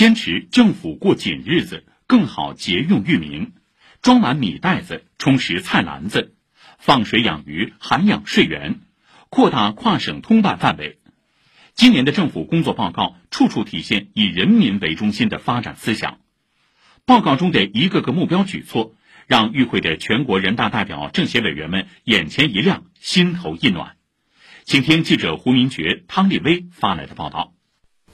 坚持政府过紧日子，更好节用域名，装满米袋子，充实菜篮子，放水养鱼，涵养税源，扩大跨省通办范围。今年的政府工作报告处处体现以人民为中心的发展思想。报告中的一个个目标举措，让与会的全国人大代表、政协委员们眼前一亮，心头一暖。请听记者胡明觉、汤立威发来的报道。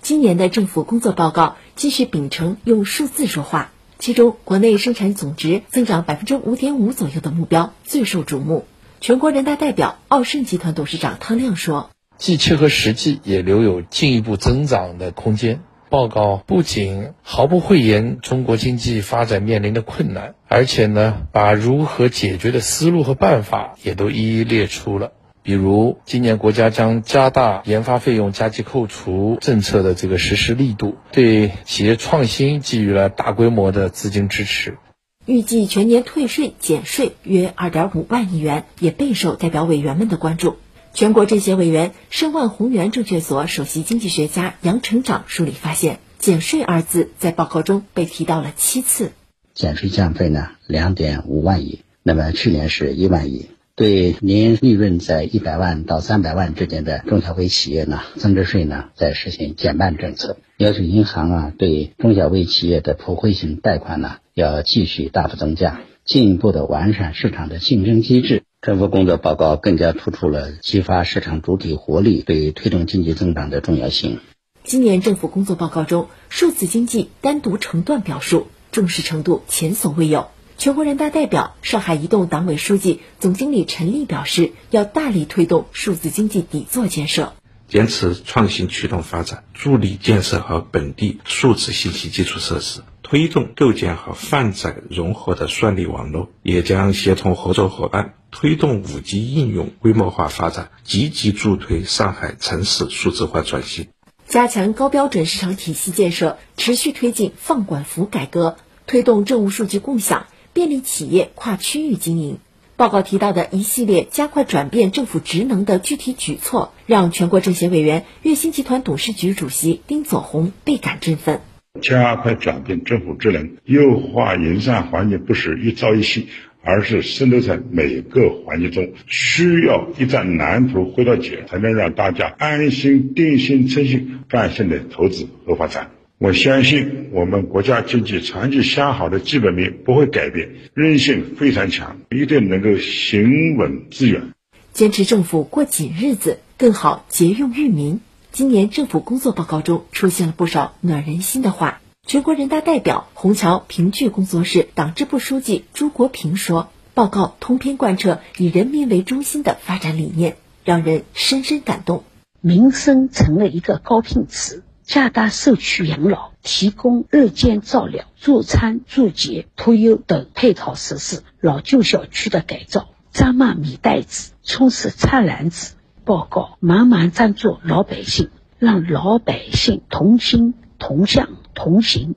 今年的政府工作报告继续秉承用数字说话，其中国内生产总值增长百分之五点五左右的目标最受瞩目。全国人大代表、奥盛集团董事长汤亮说。既切合实际，也留有进一步增长的空间。报告不仅毫不讳言中国经济发展面临的困难，而且呢，把如何解决的思路和办法也都一一列出了。比如，今年国家将加大研发费用加计扣除政策的这个实施力度，对企业创新给予了大规模的资金支持。预计全年退税减税约二点五万亿元，也备受代表委员们的关注。全国政协委员、申万宏源证券所首席经济学家杨成长梳理发现，“减税”二字在报告中被提到了七次。减税降费呢，两点五万亿，那么去年是一万亿。对年利润在一百万到三百万之间的中小微企业呢，增值税呢在实行减半政策，要求银行啊对中小微企业的普惠型贷款呢要继续大幅增加，进一步的完善市场的竞争机制。政府工作报告更加突出了激发市场主体活力对推动经济增长的重要性。今年政府工作报告中，数字经济单独成段表述，重视程度前所未有。全国人大代表、上海移动党委书记、总经理陈立表示，要大力推动数字经济底座建设，坚持创新驱动发展，助力建设好本地数字信息基础设施。推动构建好泛载融合的算力网络，也将协同合作伙伴推动 5G 应用规模化发展，积极助推上海城市数字化转型，加强高标准市场体系建设，持续推进放管服改革，推动政务数据共享，便利企业跨区域经营。报告提到的一系列加快转变政府职能的具体举措，让全国政协委员、粤新集团董事局主席丁佐宏倍感振奋。加快转变政府职能，优化营商环境，不是一朝一夕，而是渗透在每个环节中，需要一张蓝图绘到解，才能让大家安心、定心、称心、放心的投资和发展。我相信，我们国家经济长期向好的基本面不会改变，韧性非常强，一定能够行稳致远。坚持政府过紧日子，更好节用裕民。今年政府工作报告中出现了不少暖人心的话。全国人大代表、虹桥评剧工作室党支部书记朱国平说：“报告通篇贯彻以人民为中心的发展理念，让人深深感动。民生成了一个高频词，加大社区养老、提供日间照料、助餐助洁、托幼等配套设施，老旧小区的改造，扎满米袋子，充实菜篮子。”报告满满赞助老百姓，让老百姓同心同向同行。